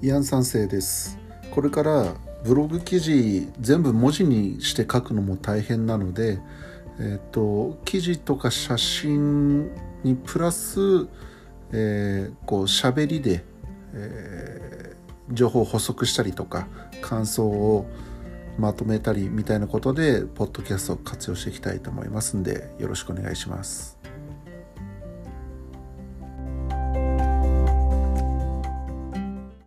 イアン三世ですこれからブログ記事全部文字にして書くのも大変なので、えーと、記事とか写真にプラス、えー、こう喋りで、えー、情報を補足したりとか感想をまとめたりみたいなことでポッドキャストを活用していきたいと思いますんでよろしくお願いします。